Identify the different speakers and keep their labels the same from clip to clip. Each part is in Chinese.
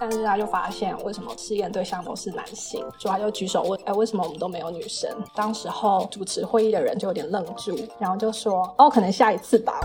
Speaker 1: 但是他就发现，为什么试验对象都是男性？所以他就举手问：“哎，为什么我们都没有女生？”当时候主持会议的人就有点愣住，然后就说：“哦，可能下一次吧。”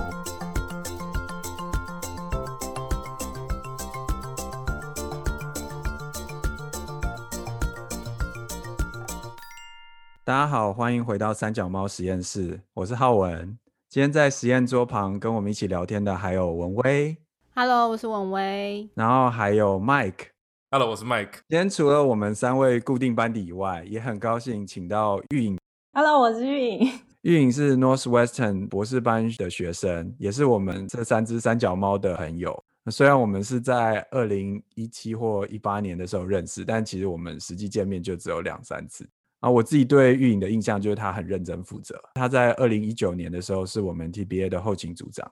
Speaker 2: 大家好，欢迎回到三脚猫实验室，我是浩文。今天在实验桌旁跟我们一起聊天的还有文威。
Speaker 3: Hello，我是文威，
Speaker 2: 然后还有 Mike。
Speaker 4: Hello，我是 Mike。
Speaker 2: 今天除了我们三位固定班底以外，也很高兴请到玉颖。
Speaker 1: Hello，我是玉颖。
Speaker 2: 玉颖是 Northwestern 博士班的学生，也是我们这三只三脚猫的朋友。虽然我们是在二零一七或一八年的时候认识，但其实我们实际见面就只有两三次。啊，我自己对玉颖的印象就是他很认真负责。他在二零一九年的时候是我们 TBA 的后勤组长。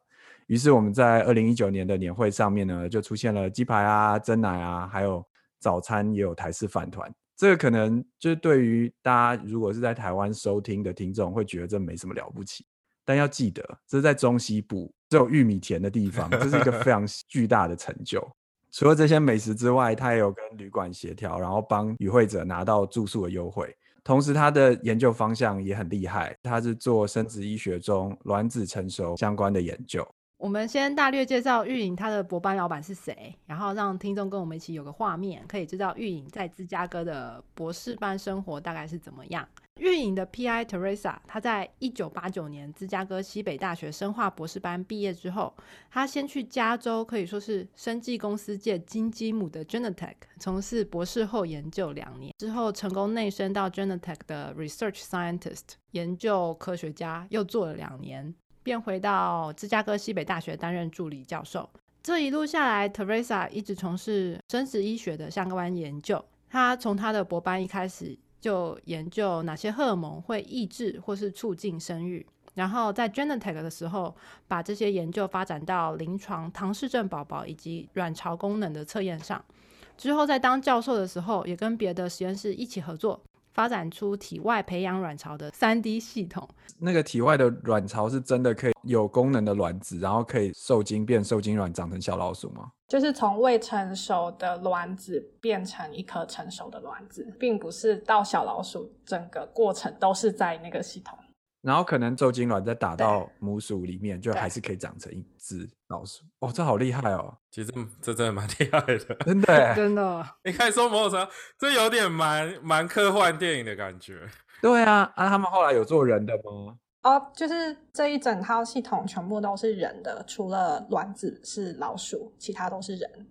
Speaker 2: 于是我们在二零一九年的年会上面呢，就出现了鸡排啊、蒸奶啊，还有早餐也有台式饭团。这个可能就是对于大家如果是在台湾收听的听众，会觉得这没什么了不起。但要记得，这是在中西部只有玉米田的地方，这是一个 非常巨大的成就。除了这些美食之外，他也有跟旅馆协调，然后帮与会者拿到住宿的优惠。同时，他的研究方向也很厉害，他是做生殖医学中卵子成熟相关的研究。
Speaker 3: 我们先大略介绍玉颖，他的博班老板是谁，然后让听众跟我们一起有个画面，可以知道玉颖在芝加哥的博士班生活大概是怎么样。玉颖的 P.I. Teresa，他在一九八九年芝加哥西北大学生化博士班毕业之后，他先去加州，可以说是生技公司界金鸡母的 Genetech 从事博士后研究两年，之后成功内升到 Genetech 的 Research Scientist 研究科学家，又做了两年。便回到芝加哥西北大学担任助理教授。这一路下来，Teresa 一直从事生殖医学的相关研究。他从他的博班一开始就研究哪些荷尔蒙会抑制或是促进生育，然后在 Genetech 的时候，把这些研究发展到临床唐氏症宝宝以及卵巢功能的测验上。之后在当教授的时候，也跟别的实验室一起合作。发展出体外培养卵巢的三 D 系统。
Speaker 2: 那个体外的卵巢是真的可以有功能的卵子，然后可以受精变受精卵，长成小老鼠吗？
Speaker 1: 就是从未成熟的卵子变成一颗成熟的卵子，并不是到小老鼠，整个过程都是在那个系统。
Speaker 2: 然后可能受精卵再打到母鼠里面，就还是可以长成一只老鼠。哦，这好厉害哦！
Speaker 4: 其实这真的蛮厉害的，
Speaker 2: 真的，
Speaker 3: 真的。
Speaker 4: 你可以说某种程度，这有点蛮蛮科幻电影的感觉。
Speaker 2: 对啊，啊，他们后来有做人的吗？
Speaker 1: 哦，就是这一整套系统全部都是人的，除了卵子是老鼠，其他都是人，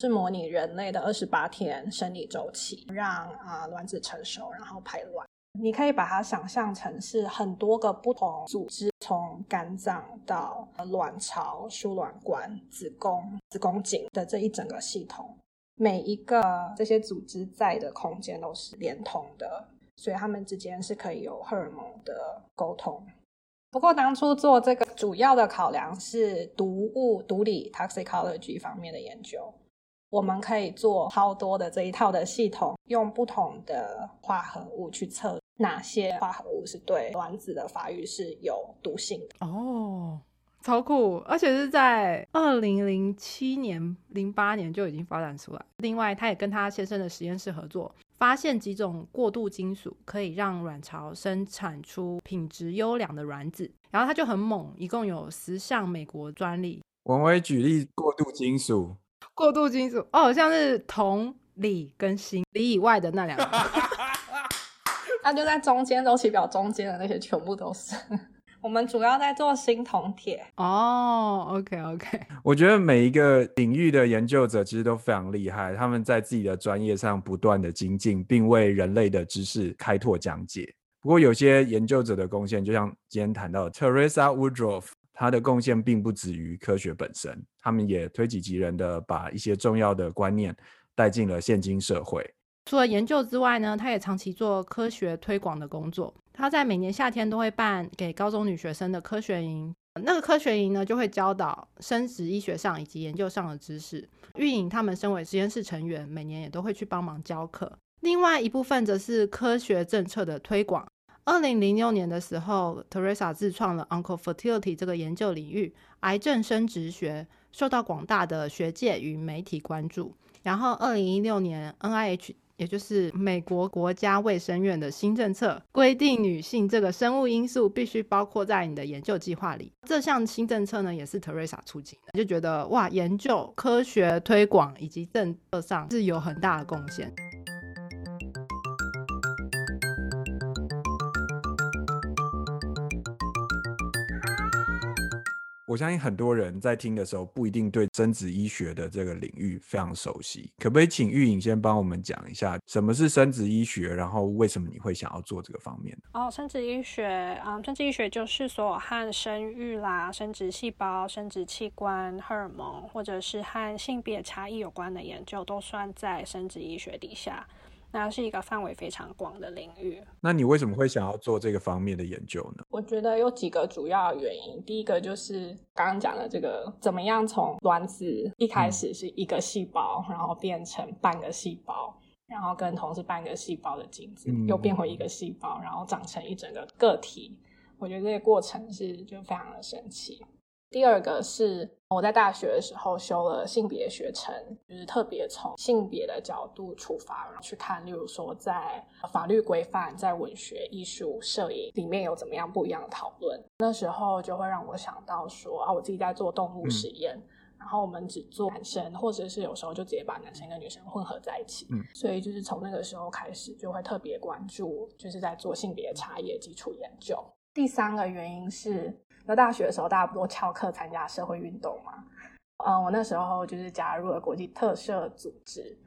Speaker 1: 是模拟人类的二十八天生理周期，让啊卵子成熟，然后排卵。你可以把它想象成是很多个不同组织，从肝脏到卵巢、输卵管、子宫、子宫颈的这一整个系统，每一个这些组织在的空间都是连通的，所以它们之间是可以有荷尔蒙的沟通。不过当初做这个主要的考量是毒物毒理 （toxicology） 方面的研究。我们可以做超多的这一套的系统，用不同的化合物去测哪些化合物是对卵子的发育是有毒性的。
Speaker 3: 哦，超酷！而且是在二零零七年、零八年就已经发展出来。另外，他也跟他先生的实验室合作，发现几种过渡金属可以让卵巢生产出品质优良的卵子。然后他就很猛，一共有十项美国专利。
Speaker 2: 文威举例过渡金属。
Speaker 3: 过渡金属哦，像是铜、锂跟锌，锂以外的那两个，
Speaker 1: 那就在中间，周期表中间的那些全部都是。我们主要在做锌、铜、铁。
Speaker 3: 哦，OK OK。
Speaker 2: 我觉得每一个领域的研究者其实都非常厉害，他们在自己的专业上不断的精进，并为人类的知识开拓讲解。不过有些研究者的贡献，就像今天谈到的 Teresa Woodruff。他的贡献并不止于科学本身，他们也推己及人的把一些重要的观念带进了现今社会。
Speaker 3: 除了研究之外呢，他也长期做科学推广的工作。他在每年夏天都会办给高中女学生的科学营，那个科学营呢就会教导生殖医学上以及研究上的知识。运营他们身为实验室成员，每年也都会去帮忙教课。另外一部分则是科学政策的推广。二零零六年的时候，Teresa 自创了 Uncle Fertility 这个研究领域，癌症生殖学受到广大的学界与媒体关注。然后二零一六年，NIH 也就是美国国家卫生院的新政策规定，女性这个生物因素必须包括在你的研究计划里。这项新政策呢，也是 Teresa 出警的，就觉得哇，研究、科学推广以及政策上是有很大的贡献。
Speaker 2: 我相信很多人在听的时候不一定对生殖医学的这个领域非常熟悉，可不可以请玉颖先帮我们讲一下什么是生殖医学，然后为什么你会想要做这个方面？
Speaker 1: 哦，生殖医学，嗯，生殖医学就是所有和生育啦、生殖细胞、生殖器官、荷尔蒙，或者是和性别差异有关的研究，都算在生殖医学底下。那是一个范围非常广的领域。
Speaker 2: 那你为什么会想要做这个方面的研究呢？
Speaker 1: 我觉得有几个主要原因。第一个就是刚刚讲的这个，怎么样从卵子一开始是一个细胞，然后变成半个细胞，然后跟同时半个细胞的精子又变回一个细胞，然后长成一整个个体。我觉得这个过程是就非常的神奇。第二个是我在大学的时候修了性别学程，就是特别从性别的角度出发，然后去看，例如说在法律规范、在文学、艺术、摄影里面有怎么样不一样的讨论。那时候就会让我想到说啊，我自己在做动物实验，然后我们只做男生，或者是有时候就直接把男生跟女生混合在一起。嗯，所以就是从那个时候开始，就会特别关注，就是在做性别差异基础研究。第三个原因是。那大学的时候，大家不都翘课参加社会运动吗？嗯，我那时候就是加入了国际特赦组织。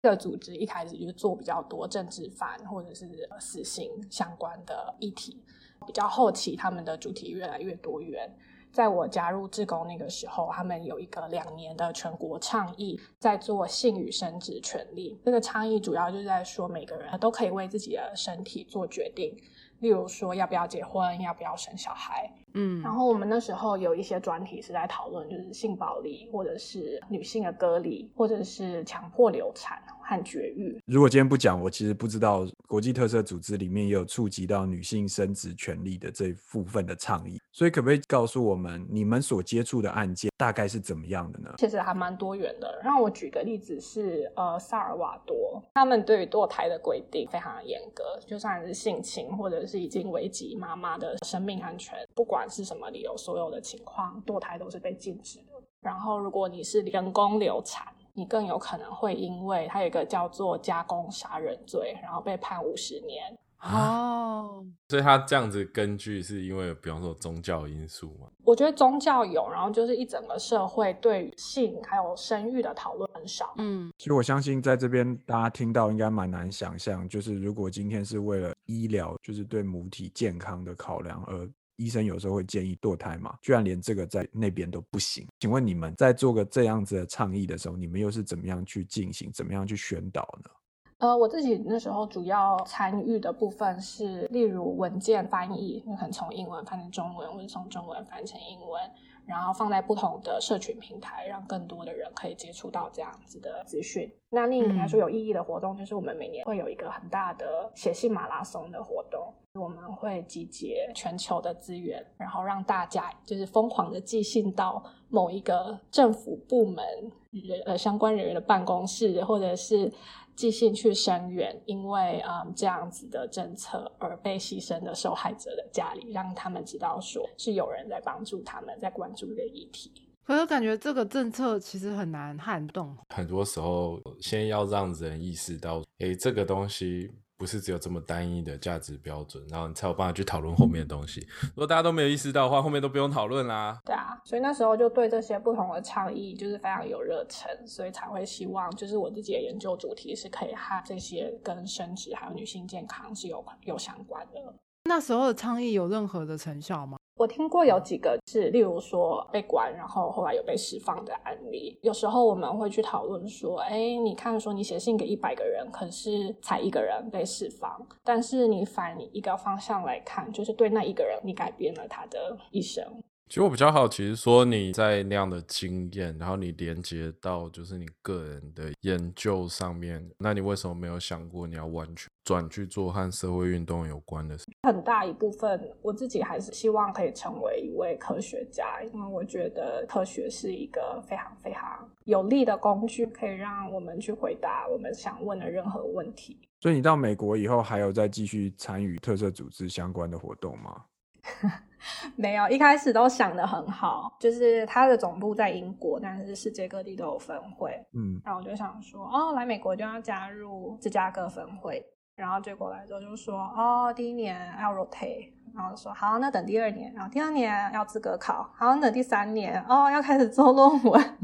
Speaker 1: 这个组织一开始就是做比较多政治犯或者是死刑相关的议题。比较后期，他们的主题越来越多元。在我加入志工那个时候，他们有一个两年的全国倡议，在做性与生殖权利。这个倡议主要就是在说，每个人都可以为自己的身体做决定。例如说，要不要结婚，要不要生小孩，嗯，然后我们那时候有一些专题是在讨论，就是性暴力，或者是女性的隔离，或者是强迫流产和绝育。
Speaker 2: 如果今天不讲，我其实不知道国际特色组织里面也有触及到女性生殖权利的这部分的倡议。所以，可不可以告诉我们，你们所接触的案件大概是怎么样的呢？
Speaker 1: 其实还蛮多元的。让我举个例子是，呃，萨尔瓦多，他们对于堕胎的规定非常的严格，就算是性侵或者是已经危及妈妈的生命安全，不管是什么理由，所有的情况堕胎都是被禁止的。然后，如果你是人工流产，你更有可能会因为它有一个叫做加工杀人罪，然后被判五十年。
Speaker 4: 哦，所以他这样子根据是因为，比方说宗教因素嘛？
Speaker 1: 我觉得宗教有，然后就是一整个社会对性还有生育的讨论很少。
Speaker 2: 嗯，其实我相信在这边大家听到应该蛮难想象，就是如果今天是为了医疗，就是对母体健康的考量，而医生有时候会建议堕胎嘛，居然连这个在那边都不行。请问你们在做个这样子的倡议的时候，你们又是怎么样去进行，怎么样去宣导呢？
Speaker 1: 呃，我自己那时候主要参与的部分是，例如文件翻译，可能从英文翻成中文，或者从中文翻成英文，然后放在不同的社群平台，让更多的人可以接触到这样子的资讯。那另一个来说有意义的活动，就是我们每年会有一个很大的写信马拉松的活动，我们会集结全球的资源，然后让大家就是疯狂的寄信到某一个政府部门人呃相关人员的办公室，或者是。寄信去声援，因为嗯这样子的政策而被牺牲的受害者的家里，让他们知道说是有人在帮助他们，在关注的议题。
Speaker 3: 可是感觉这个政策其实很难撼动，
Speaker 4: 很多时候先要让人意识到，哎，这个东西。不是只有这么单一的价值标准，然后你才有办法去讨论后面的东西。如果大家都没有意识到的话，后面都不用讨论啦。
Speaker 1: 对啊，所以那时候就对这些不同的倡议就是非常有热忱，所以才会希望就是我自己的研究主题是可以和这些跟生殖还有女性健康是有有相关的。
Speaker 3: 那时候的倡议有任何的成效吗？
Speaker 1: 我听过有几个是，例如说被关，然后后来有被释放的案例。有时候我们会去讨论说，哎，你看，说你写信给一百个人，可是才一个人被释放，但是你反一个方向来看，就是对那一个人，你改变了他的一生。
Speaker 4: 其实我比较好奇是说你在那样的经验，然后你连接到就是你个人的研究上面，那你为什么没有想过你要完全转去做和社会运动有关的事？
Speaker 1: 很大一部分我自己还是希望可以成为一位科学家，因为我觉得科学是一个非常非常有力的工具，可以让我们去回答我们想问的任何问题。
Speaker 2: 所以你到美国以后，还有再继续参与特色组织相关的活动吗？
Speaker 1: 没有，一开始都想的很好，就是它的总部在英国，但是世界各地都有分会。
Speaker 2: 嗯，
Speaker 1: 然后我就想说，哦，来美国就要加入芝加哥分会。然后结果来之后就说，哦，第一年要 rotate，然后说好，那等第二年，然后第二年要资格考，好，等第三年，哦，要开始做论文，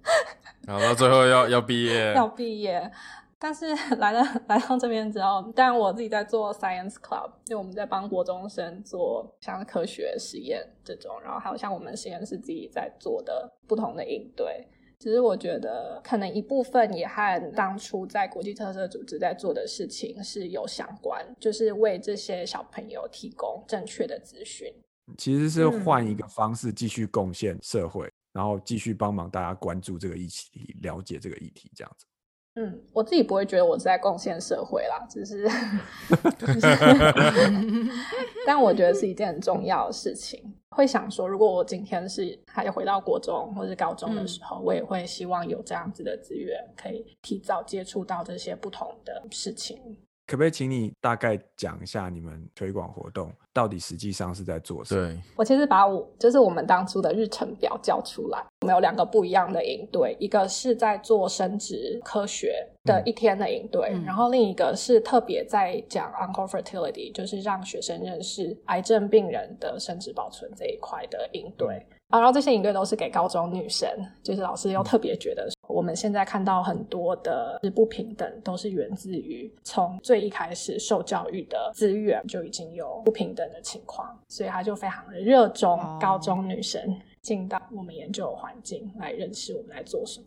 Speaker 4: 然后到最后要要毕业，
Speaker 1: 要毕业。但是来了 来到这边之后，但我自己在做 Science Club，因为我们在帮国中生做像科学实验这种，然后还有像我们实验室自己在做的不同的应对。其实我觉得可能一部分也和当初在国际特色组织在做的事情是有相关，就是为这些小朋友提供正确的资讯。
Speaker 2: 其实是换一个方式继续贡献社会，然后继续帮忙大家关注这个议题，了解这个议题，这样子。
Speaker 1: 嗯，我自己不会觉得我是在贡献社会啦，只是，但我觉得是一件很重要的事情。会想说，如果我今天是还回到国中或是高中的时候，我也会希望有这样子的资源，可以提早接触到这些不同的事情。
Speaker 2: 可不可以请你大概讲一下你们推广活动到底实际上是在做什么？
Speaker 4: 对，
Speaker 1: 我其实把我就是我们当初的日程表交出来，我们有两个不一样的营队，一个是在做生殖科学的一天的营队，
Speaker 3: 嗯。
Speaker 1: 然后另一个是特别在讲 uncle fertility，就是让学生认识癌症病人的生殖保存这一块的营队。啊，然后这些营队都是给高中女生，就是老师又特别觉得，我们现在看到很多的不平等，都是源自于从最一开始受教育的资源就已经有不平等的情况，所以他就非常的热衷高中女生进到我们研究环境来认识我们来做什么。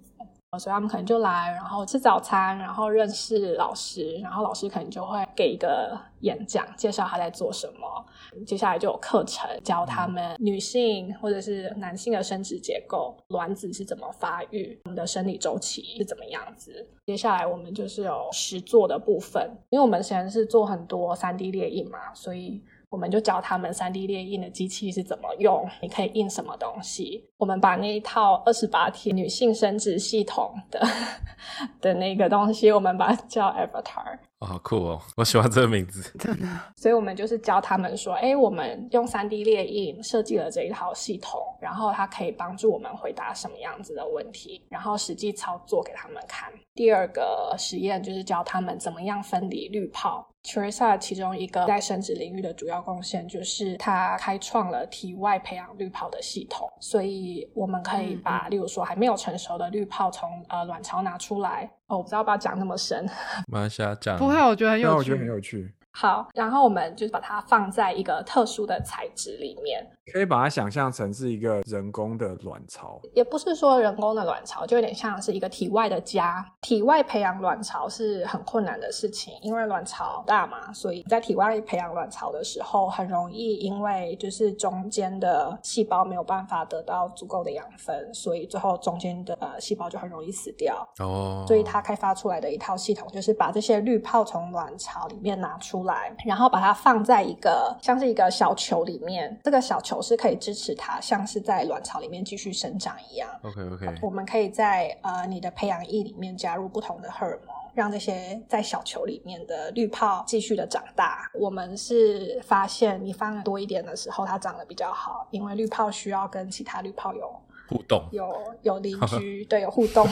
Speaker 1: 所以他们可能就来，然后吃早餐，然后认识老师，然后老师可能就会给一个演讲，介绍他在做什么。接下来就有课程教他们女性或者是男性的生殖结构，卵子是怎么发育，我们的生理周期是怎么样子。接下来我们就是有实做的部分，因为我们实验室做很多三 D 列印嘛，所以我们就教他们三 D 列印的机器是怎么用，你可以印什么东西。我们把那一套二十八题女性生殖系统的 的那个东西，我们把它叫 Avatar。
Speaker 4: 哦，好酷哦！我喜欢这个名字。
Speaker 3: 真的，
Speaker 1: 所以我们就是教他们说，哎，我们用三 D 列印设计了这一套系统，然后它可以帮助我们回答什么样子的问题，然后实际操作给他们看。第二个实验就是教他们怎么样分离滤泡。Teresa 其中一个在生殖领域的主要贡献就是他开创了体外培养滤泡的系统，所以我们可以把，例如说还没有成熟的滤泡从呃卵巢拿出来。哦，我不知道要不要讲那么深。
Speaker 4: 马来西亚讲
Speaker 3: 不会，我觉得很有趣，
Speaker 2: 我觉得很有趣，
Speaker 1: 好，然后我们就把它放在一个特殊的材质里面，
Speaker 2: 可以把它想象成是一个人工的卵巢。
Speaker 1: 也不是说人工的卵巢，就有点像是一个体外的家。体外培养卵巢是很困难的事情，因为卵巢大嘛，所以在体外培养卵巢的时候，很容易因为就是中间的细胞没有办法得到足够的养分，所以最后中间的呃细胞就很容易死掉。
Speaker 4: 哦，
Speaker 1: 所以它开发出来的一套系统，就是把这些滤泡从卵巢里面拿出来，然后把它放在一个像是一个小球里面。这个小球是可以支持它像是在卵巢里面继续生长一样。
Speaker 4: OK OK，
Speaker 1: 我们可以在呃你的培养液里面加入不同的荷尔蒙，让这些在小球里面的滤泡继续的长大。我们是发现你放多一点的时候，它长得比较好，因为滤泡需要跟其他滤泡有
Speaker 4: 互动。
Speaker 1: 有有邻居，对，有互动。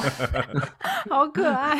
Speaker 3: 好可爱。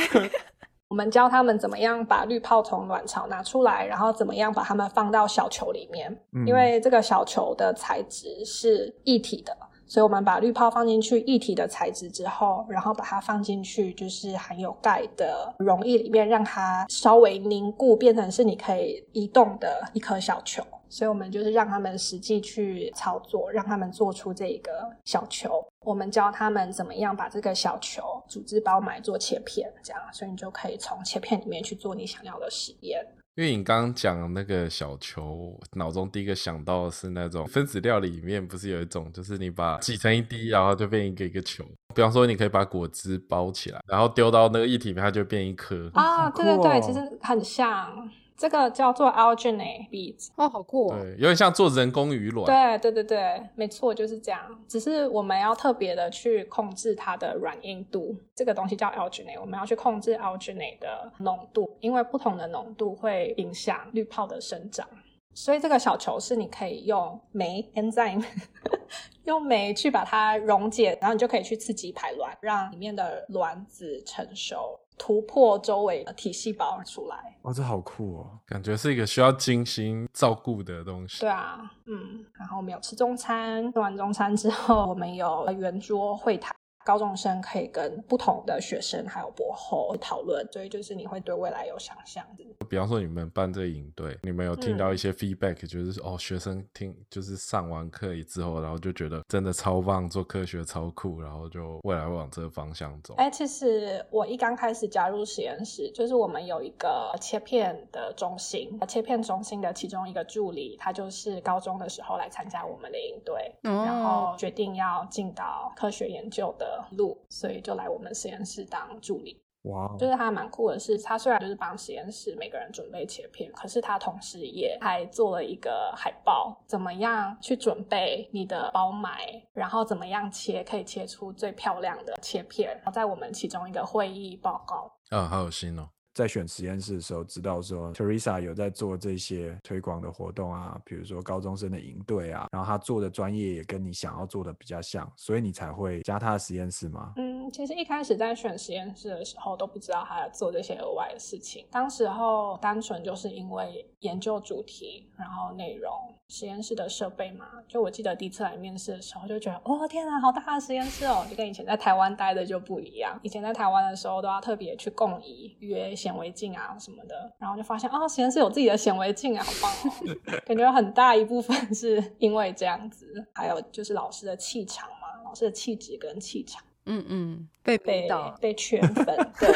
Speaker 1: 我们教他们怎么样把滤泡从卵巢拿出来，然后怎么样把它们放到小球里面。
Speaker 2: 嗯
Speaker 1: 因为这个小球的材质是一体的，所以我们把滤泡放进去液体的材质之后，然后把它放进去就是含有钙的溶液里面，让它稍微凝固，变成是你可以移动的一颗小球。所以我们就是让他们实际去操作，让他们做出这个小球。我们教他们怎么样把这个小球组织包埋做切片，这样，所以你就可以从切片里面去做你想要的实验。
Speaker 4: 因为你刚刚讲那个小球，脑中第一个想到的是那种分子料理里面不是有一种，就是你把挤成一滴，然后就变一个一个球。比方说，你可以把果汁包起来，然后丢到那个液体里面，它就变一颗。
Speaker 5: 啊，
Speaker 2: 好
Speaker 5: 对对对，其实很像，这个叫做 alginate beads。
Speaker 3: 哦，好酷哦！
Speaker 4: 对，有点像做人工鱼卵。
Speaker 5: 对对对对，没错，就是这样。只是我们要特别的去控制它的软硬度，这个东西叫 alginate，我们要去控制 alginate 的浓度，因为不同的浓度会影响滤泡的生长。所以这个小球是你可以用酶 enzyme 用酶去把它溶解，然后你就可以去刺激排卵，让里面的卵子成熟，突破周围的体细胞出来。
Speaker 2: 哦，这好酷哦！
Speaker 4: 感觉是一个需要精心照顾的东西。
Speaker 5: 对啊，嗯，然后我们有吃中餐，吃完中餐之后，我们有圆桌会谈，高中生可以跟不同的学生还有博后讨论，所以就是你会对未来有想象的。
Speaker 4: 比方说你们办这个营队，你们有听到一些 feedback，、就是哦，学生听就是上完课之后，然后就觉得真的超棒，做科学超酷，然后就未来会往这个方向走。
Speaker 5: 哎，其实我一刚开始加入实验室，就是我们有一个切片的中心，切片中心的其中一个助理，他就是高中的时候来参加我们的营队，
Speaker 3: 哦
Speaker 5: 然后决定要进到科学研究的路，所以就来我们实验室当助理。
Speaker 2: 哇哦，
Speaker 5: 就是他蛮酷的是，他虽然就是帮实验室每个人准备切片，可是他同时也还做了一个海报，怎么样去准备你的包埋，然后怎么样切可以切出最漂亮的切片，然后在我们其中一个会议报告。
Speaker 4: 啊，好有心哦。
Speaker 2: 在选实验室的时候，知道说 Teresa 有在做这些推广的活动啊，比如说高中生的营队啊，然后他做的专业也跟你想要做的比较像，所以你才会加他的实验室吗？
Speaker 5: 嗯，其实一开始在选实验室的时候都不知道他要做这些额外的事情，当时候单纯就是因为研究主题，然后内容、实验室的设备嘛。就我记得第一次来面试的时候，就觉得哦天啊，好大的实验室哦，就跟以前在台湾待的就不一样。以前在台湾的时候都要特别去共仪约显微镜啊什么的，然后就发现哦，实验室有自己的显微镜啊，好棒哦！感觉很大一部分是因为这样子，还有就是老师的气场嘛，老师的气质跟气场。
Speaker 3: 嗯嗯，被
Speaker 5: 被
Speaker 3: 逼到，
Speaker 5: 被圈粉，对。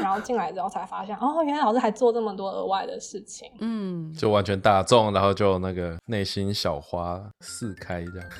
Speaker 5: 然后进来之后才发现，哦，原来老师还做这么多额外的事情。
Speaker 3: 嗯，
Speaker 4: 就完全大众，然后就那个内心小花四开这样。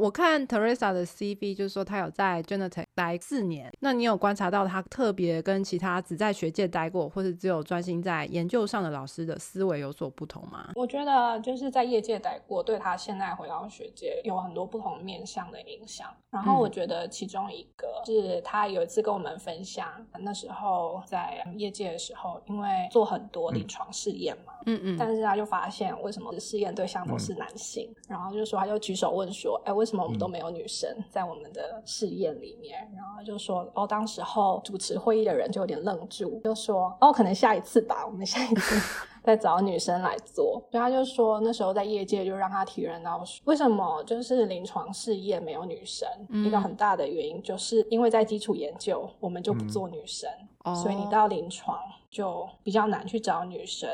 Speaker 3: 我看 Teresa 的 CV，就是说她有在 Genentech 待四年。那你有观察到他特别跟其他只在学界待过，或是只有专心在研究上的老师的思维有所不同吗？
Speaker 5: 我觉得就是在业界待过，对他现在回到学界有很多不同面向的影响。然后我觉得其中一个是他有一次跟我们分享，那时候在业界的时候，因为做很多临床试验嘛，
Speaker 3: 嗯嗯，
Speaker 5: 但是他就发现为什么试验对象都是男性，然后就说他就举手问说，哎，为什么我们都没有女生在我们的试验里面？然后就说，哦，当时候主持会议的人就有点愣住，就说，哦，可能下一次吧，我们下一次 再找女生来做。所以他就说，那时候在业界就让他体认到，为什么就是临床试验没有女生，
Speaker 3: 嗯
Speaker 5: 一个很大的原因就是因为在基础研究我们就不做女生。
Speaker 3: 哦
Speaker 5: 所以你到临床就比较难去找女生。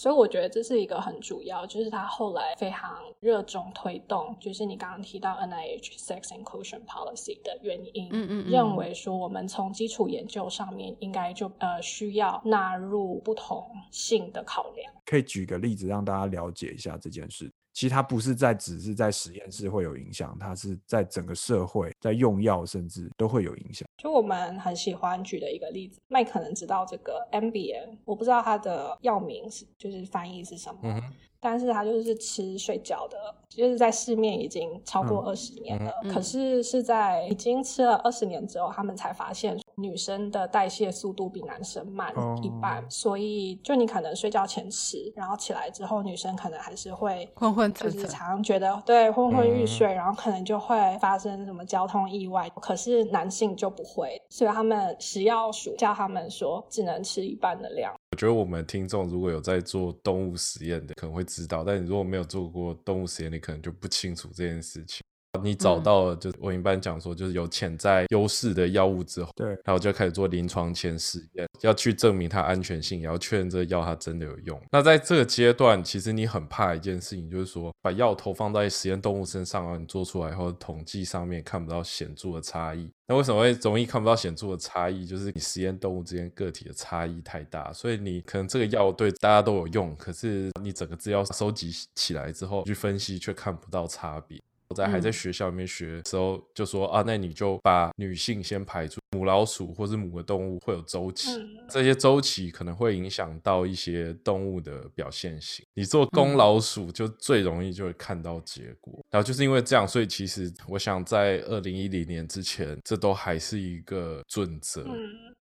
Speaker 5: 所以我觉得这是一个很主要，就是他后来非常热衷推动，就是你刚刚提到 NIH Sex Inclusion Policy 的原因，
Speaker 3: 嗯嗯嗯
Speaker 5: 认为说我们从基础研究上面应该就呃需要纳入不同性的考量。
Speaker 2: 可以举个例子让大家了解一下这件事。其实它不是在只是在实验室会有影响，它是在整个社会，在用药甚至都会有影响。
Speaker 5: 就我们很喜欢举的一个例子，麦可能知道这个 MBN，我不知道它的药名是就是翻译是什么，
Speaker 4: 嗯哼
Speaker 5: 但是它就是吃睡觉的，就是在市面已经超过二十年了，
Speaker 3: 嗯嗯
Speaker 5: 可是是在已经吃了二十年之后，他们才发现女生的代谢速度比男生慢
Speaker 2: 哦
Speaker 5: 一半，所以就你可能睡觉前吃，然后起来之后，女生可能还是会
Speaker 3: 昏昏
Speaker 5: 就是
Speaker 3: 沉沉，
Speaker 5: 常常觉得对昏昏欲
Speaker 4: 嗯
Speaker 5: 睡，然后可能就会发生什么交通意外。可是男性就不会，所以他们食药署叫他们说只能吃一半的量。
Speaker 4: 我觉得我们听众如果有在做动物实验的，可能会知道，但你如果没有做过动物实验，你可能就不清楚这件事情。你找
Speaker 3: 嗯
Speaker 4: 到了，就是我一般讲说，就是有潜在优势的药物之后，
Speaker 2: 对，
Speaker 4: 然后就开始做临床前实验，要去证明它安全性，也要确认这个药它真的有用。那在这个阶段，其实你很怕一件事情，就是说把药投放在实验动物身上，然后你做出来后，统计上面看不到显著的差异。那为什么会容易看不到显著的差异？就是你实验动物之间个体的差异太大，所以你可能这个药对大家都有用，可是你整个资料收集起来之后去分析，却看不到差别。我在还在
Speaker 3: 嗯
Speaker 4: 学校里面学的时候，就说啊，那你就把女性先排除，母老鼠或是母的动物会有周期，
Speaker 5: 嗯
Speaker 4: 这些周期可能会影响到一些动物的表现型。你做公
Speaker 3: 嗯
Speaker 4: 老鼠就最容易就会看到结果，然后就是因为这样，所以其实我想在二零一零年之前，这都还是一个准则。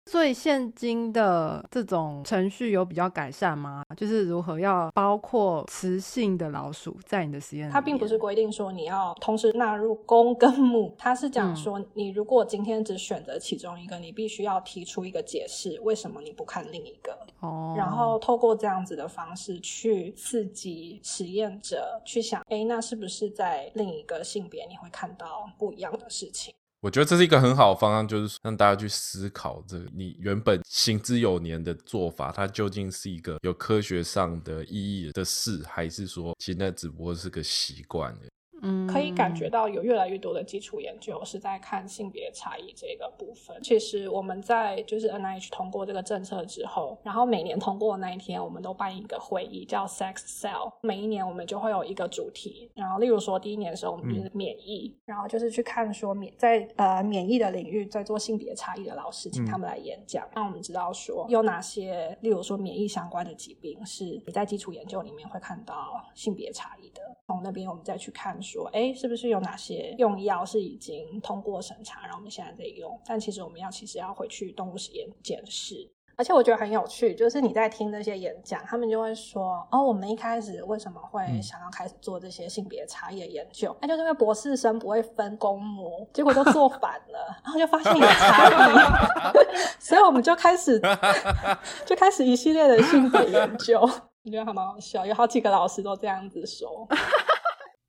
Speaker 5: 嗯，
Speaker 3: 所以现今的这种程序有比较改善吗？就是如何要包括雌性的老鼠在你的实验里？
Speaker 5: 它并不是规定说你要同时纳入公跟母，它是讲
Speaker 3: 嗯
Speaker 5: 说你如果今天只选择其中一个，你必须要提出一个解释，为什么你不看另一个，
Speaker 3: 哦，
Speaker 5: 然后透过这样子的方式去刺激实验者去想，哎，那是不是在另一个性别你会看到不一样的事情？
Speaker 4: 我觉得这是一个很好的方案，就是让大家去思考这个你原本行之有年的做法，它究竟是一个有科学上的意义的事，还是说其实那只不过是个习惯
Speaker 3: 嗯
Speaker 5: 可以感觉到有越来越多的基础研究是在看性别差异这个部分。其实我们在就是 NIH 通过这个政策之后，然后每年通过的那一天，我们都办一个会议叫 Sex Cell，每一年我们就会有一个主题。然后例如说第一年的时候，我们就是免疫，然后就是去看说免在呃免疫的领域在做性别差异的老师，请他们来演讲，让我们知道说有哪些，例如说免疫相关的疾病是你在基础研究里面会看到性别差异的。从那边我们再去看说，哎，是不是有哪些用药是已经通过审查，然后我们现在在用？但其实我们要其实要回去动物实验检视。而且我觉得很有趣，就是你在听那些演讲，他们就会说：“哦，我们一开始为什么会
Speaker 2: 嗯
Speaker 5: 想要开始做这些性别差异的研究？那、就是因为博士生不会分公母，结果就做反了，然后就发现有差异，所以我们就开始就开始一系列的性别研究。我觉得还蛮好笑，有好几个老师都这样子说。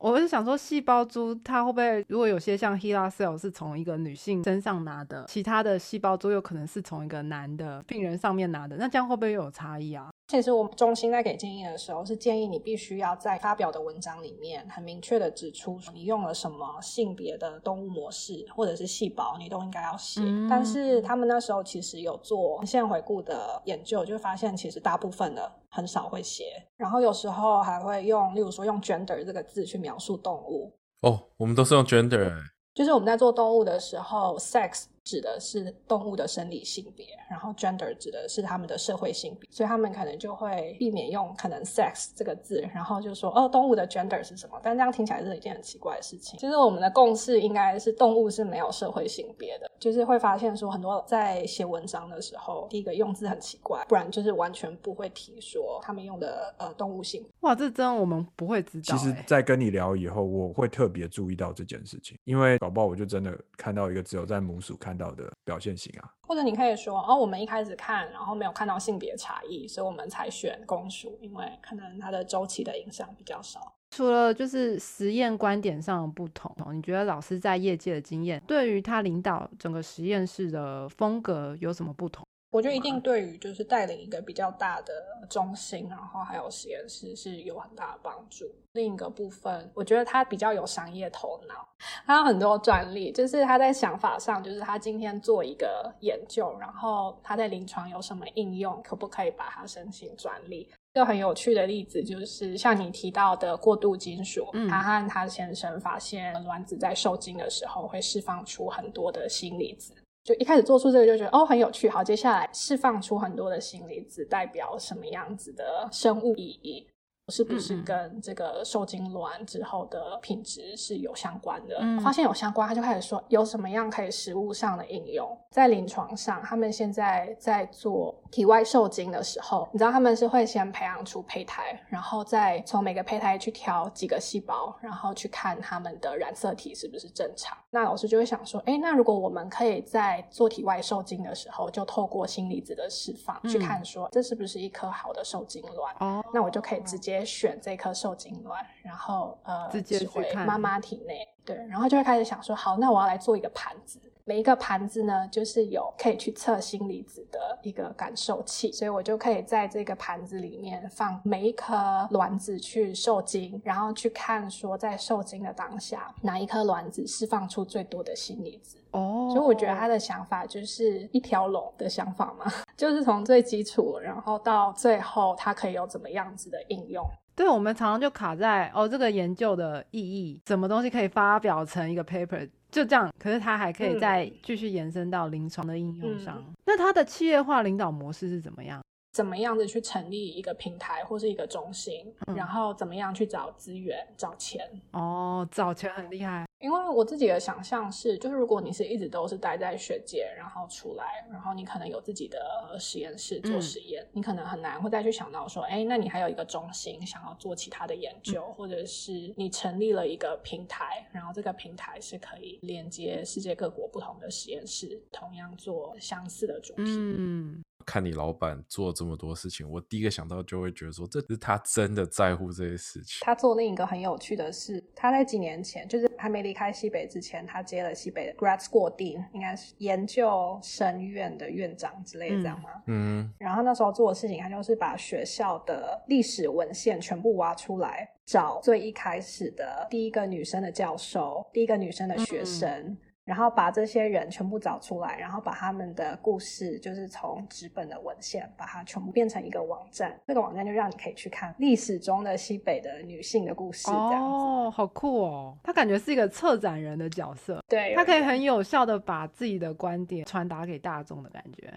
Speaker 3: 我是想说，细胞株它会不会，如果有些像 HeLa cell 是从一个女性身上拿的，其他的细胞株有可能是从一个男的病人上面拿的，那这样会不会又有差异啊？
Speaker 5: 其实我们中心在给建议的时候，是建议你必须要在发表的文章里面很明确的指出你用了什么性别的动物模式或者是细胞，你都应该要写。
Speaker 3: 嗯
Speaker 5: 但是他们那时候其实有做文献回顾的研究，就发现其实大部分的很少会写，然后有时候还会用，例如说用 gender 这个字去描述动物。
Speaker 4: 哦，我们都是用 gender，欸
Speaker 5: 就是我们在做动物的时候，sex 指的是动物的生理性别，然后 gender 指的是他们的社会性别，所以他们可能就会避免用可能 sex 这个字，然后就说哦，动物的 gender 是什么？但这样听起来是一件很奇怪的事情。其实我们的共识应该是动物是没有社会性别的，就是会发现说很多在写文章的时候，第一个用字很奇怪，不然就是完全不会提说他们用的呃动物性
Speaker 3: 哇，这真的我们不会知道、
Speaker 2: 其实
Speaker 3: 欸，
Speaker 2: 在跟你聊以后，我会特别注意到这件事情，因为搞不好我就真的看到一个只有在母鼠看到的表现型啊。
Speaker 5: 或者你可以说，哦，我们一开始看，然后没有看到性别差异，所以我们才选公鼠，因为可能它的周期的影响比较少。
Speaker 3: 除了就是实验观点上的不同，你觉得老师在业界的经验，对于他领导整个实验室的风格有什么不同？
Speaker 5: 我觉得一定对于就是带领一个比较大的中心，然后还有实验室是有很大的帮助。另一个部分，我觉得他比较有商业头脑，他有很多专利，就是他在想法上，就是他今天做一个研究，然后他在临床有什么应用，可不可以把它申请专利？一个很有趣的例子就是像你提到的过渡金属，
Speaker 3: 嗯
Speaker 5: 他和他先生发现卵子在受精的时候会释放出很多的锌离子。就一开始做出这个就觉得哦很有趣，好，接下来释放出很多的锌离子代表什么样子的生物意义？是不是跟这个受精卵之后的品质是有相关的？
Speaker 3: 嗯
Speaker 5: 发现有相关，他就开始说有什么样可以食物上的应用，在临床上，他们现在在做
Speaker 1: 体外受精的时候，你知道他们是会先培养出胚胎，然后再从每个胚胎去挑几个细胞，然后去看他们的染色体是不是正常。那老师就会想说，哎，那如果我们可以在做体外受精的时候，就透过锌离子的释放去看，说这是不是一颗好的受精卵？哦，那我就可以直接选这颗受精卵，然后呃，
Speaker 3: 直接
Speaker 1: 回妈妈体内。对，然后就会开始想说，好，那我要来做一个盘子。每一个盘子呢，就是有可以去测锌离子的一个感受器，所以我就可以在这个盘子里面放每一颗卵子去受精，然后去看说在受精的当下，哪一颗卵子释放出最多的锌离子。哦，所以我觉得他的想法就是一条龙的想法嘛，就是从最基础，然后到最后它可以有怎么样子的应用。
Speaker 3: 对，我们常常就卡在哦，这个研究的意义，什么东西可以发表成一个 paper，就这样。可是它还可以再继续延伸到临床的应用上。那它的企业化领导模式是怎么样？
Speaker 1: 怎么样子去成立一个平台或是一个中心，然后怎么样去找资源、找钱？
Speaker 3: 哦，找钱很厉害。
Speaker 1: 因为我自己的想象是，就是如果你是一直都是待在学界，然后出来，然后你可能有自己的实验室做实验，你可能很难会再去想到说，哎，那你还有一个中心想要做其他的研究，或者是你成立了一个平台，然后这个平台是可以连接世界各国不同的实验室，同样做相似的主题。嗯。
Speaker 4: 看你老板做这么多事情，我第一个想到就会觉得说，这是他真的在乎这些事情。
Speaker 1: 他做另一个很有趣的事，他在几年前，就是还没离开西北之前，他接了西北的 grad school dean，应该是研究生院的院长之类的，这样吗？嗯。然后那时候做的事情，他就是把学校的历史文献全部挖出来，找最一开始的第一个女生的教授，第一个女生的学生。然后把这些人全部找出来，然后把他们的故事，就是从纸本的文献，把它全部变成一个网站。这个网站就让你可以去看历史中的西北的女性的故事，这样子。
Speaker 3: 哦，好酷哦！他感觉是一个策展人的角色，
Speaker 1: 对
Speaker 3: 他可以很有效的把自己的观点传达给大众的感觉。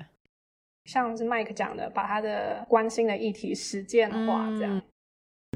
Speaker 1: 像是麦克讲的，把他的关心的议题实践化，这样。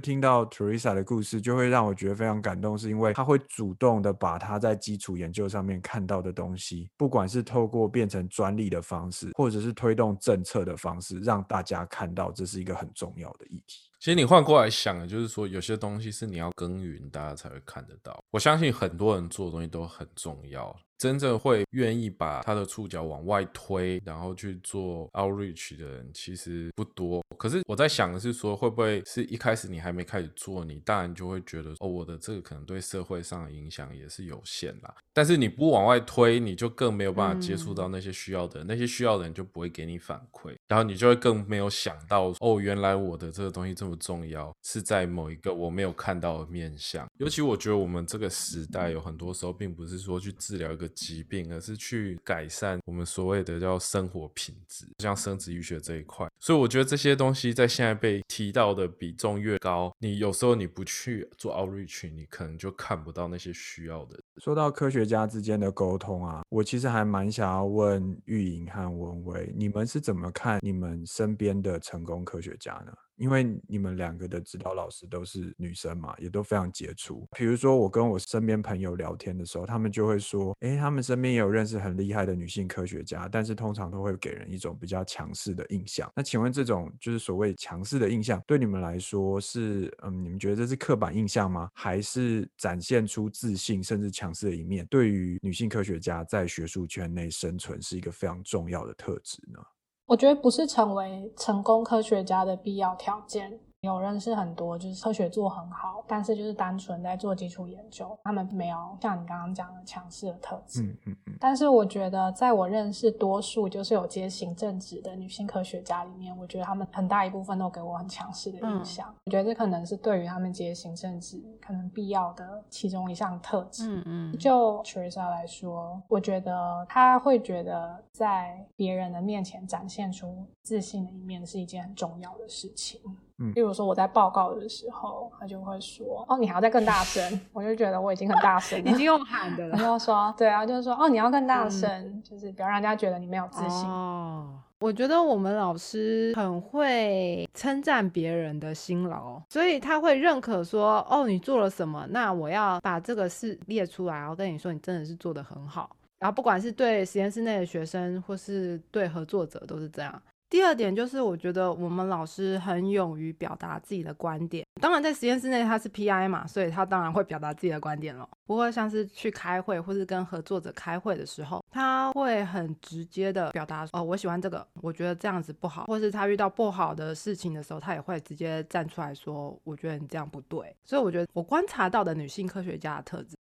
Speaker 2: 听到 Teresa 的故事，就会让我觉得非常感动，是因为他会主动的把他在基础研究上面看到的东西，不管是透过变成专利的方式，或者是推动政策的方式，让大家看到这是一个很重要的议题。
Speaker 4: 其实你换过来想，就是说有些东西是你要耕耘，大家才会看得到。我相信很多人做的东西都很重要。真正会愿意把他的触角往外推，然后去做 outreach 的人其实不多。可是我在想的是说，会不会是一开始你还没开始做，你当然就会觉得哦，我的这个可能对社会上的影响也是有限啦。但是你不往外推，你就更没有办法接触到那些需要的人，那些需要的人就不会给你反馈，然后你就会更没有想到哦，原来我的这个东西这么不重要，是在某一个我没有看到的面向。尤其我觉得我们这个时代有很多时候并不是说去治疗一个。疾病，而是去改善我们所谓的叫生活品质，像生殖医学这一块。所以我觉得这些东西在现在被提到的比重越高，你有时候你不去做 outreach，你可能就看不到那些需要的。
Speaker 2: 说到科学家之间的沟通啊，我其实还蛮想要问玉莹和文威，你们是怎么看你们身边的成功科学家呢？因为你们两个的指导老师都是女生嘛，也都非常杰出。比如说，我跟我身边朋友聊天的时候，他们就会说：“哎，他们身边也有认识很厉害的女性科学家，但是通常都会给人一种比较强势的印象。”那请问，这种就是所谓强势的印象，对你们来说是嗯，你们觉得这是刻板印象吗？还是展现出自信甚至强势的一面？对于女性科学家在学术圈内生存是一个非常重要的特质呢？
Speaker 1: 我觉得不是成为成功科学家的必要条件。有认识很多，就是科学做很好，但是就是单纯在做基础研究，他们没有像你刚刚讲的强势的特质。嗯嗯嗯。但是我觉得，在我认识多数就是有接行政职的女性科学家里面，我觉得他们很大一部分都给我很强势的印象。我觉得这可能是对于他们接行政职可能必要的其中一项特质。嗯嗯。就 Teresa 来说，我觉得他会觉得在别人的面前展现出自信的一面是一件很重要的事情。嗯，例如说我在报告的时候，他就会说：“哦，你还要再更大声。”我就觉得我已经很大声，
Speaker 3: 已经用喊的了。
Speaker 1: 然后说：“对啊，就是说哦，你要更大声，就是不要让人家觉得你没有自信。”
Speaker 3: 哦，我觉得我们老师很会称赞别人的辛劳，所以他会认可说：“哦，你做了什么？那我要把这个事列出来，然后跟你说，你真的是做的很好。”然后不管是对实验室内的学生，或是对合作者，都是这样。第二点就是，我觉得我们老师很勇于表达自己的观点。当然，在实验室内他是 PI 嘛，所以他当然会表达自己的观点了。不过，像是去开会或是跟合作者开会的时候，他会很直接的表达哦，我喜欢这个，我觉得这样子不好，或是他遇到不好的事情的时候，他也会直接站出来说，我觉得你这样不对。所以，我觉得我观察到的女性科学家的特质。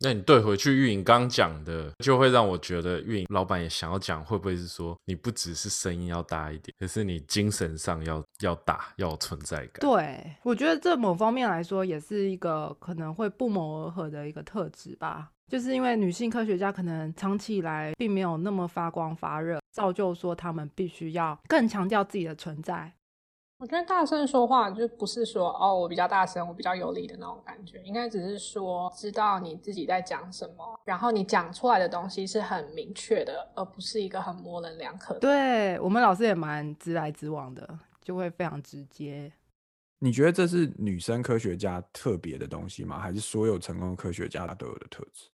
Speaker 4: 那你对回去运营刚讲的，就会让我觉得运营老板也想要讲，会不会是说你不只是声音要大一点，可是你精神上要要大，要有存在感。
Speaker 3: 对，我觉得这某方面来说，也是一个可能会不谋而合的一个特质吧。就是因为女性科学家可能长期以来并没有那么发光发热，造就说他们必须要更强调自己的存在。
Speaker 1: 我觉得大声说话就不是说哦，我比较大声，我比较有力的那种感觉，应该只是说知道你自己在讲什么，然后你讲出来的东西是很明确的，而不是一个很模棱两可。
Speaker 3: 对我们老师也蛮直来直往的，就会非常直接。
Speaker 2: 你觉得这是女生科学家特别的东西吗？还是所有成功科学家都有的特质？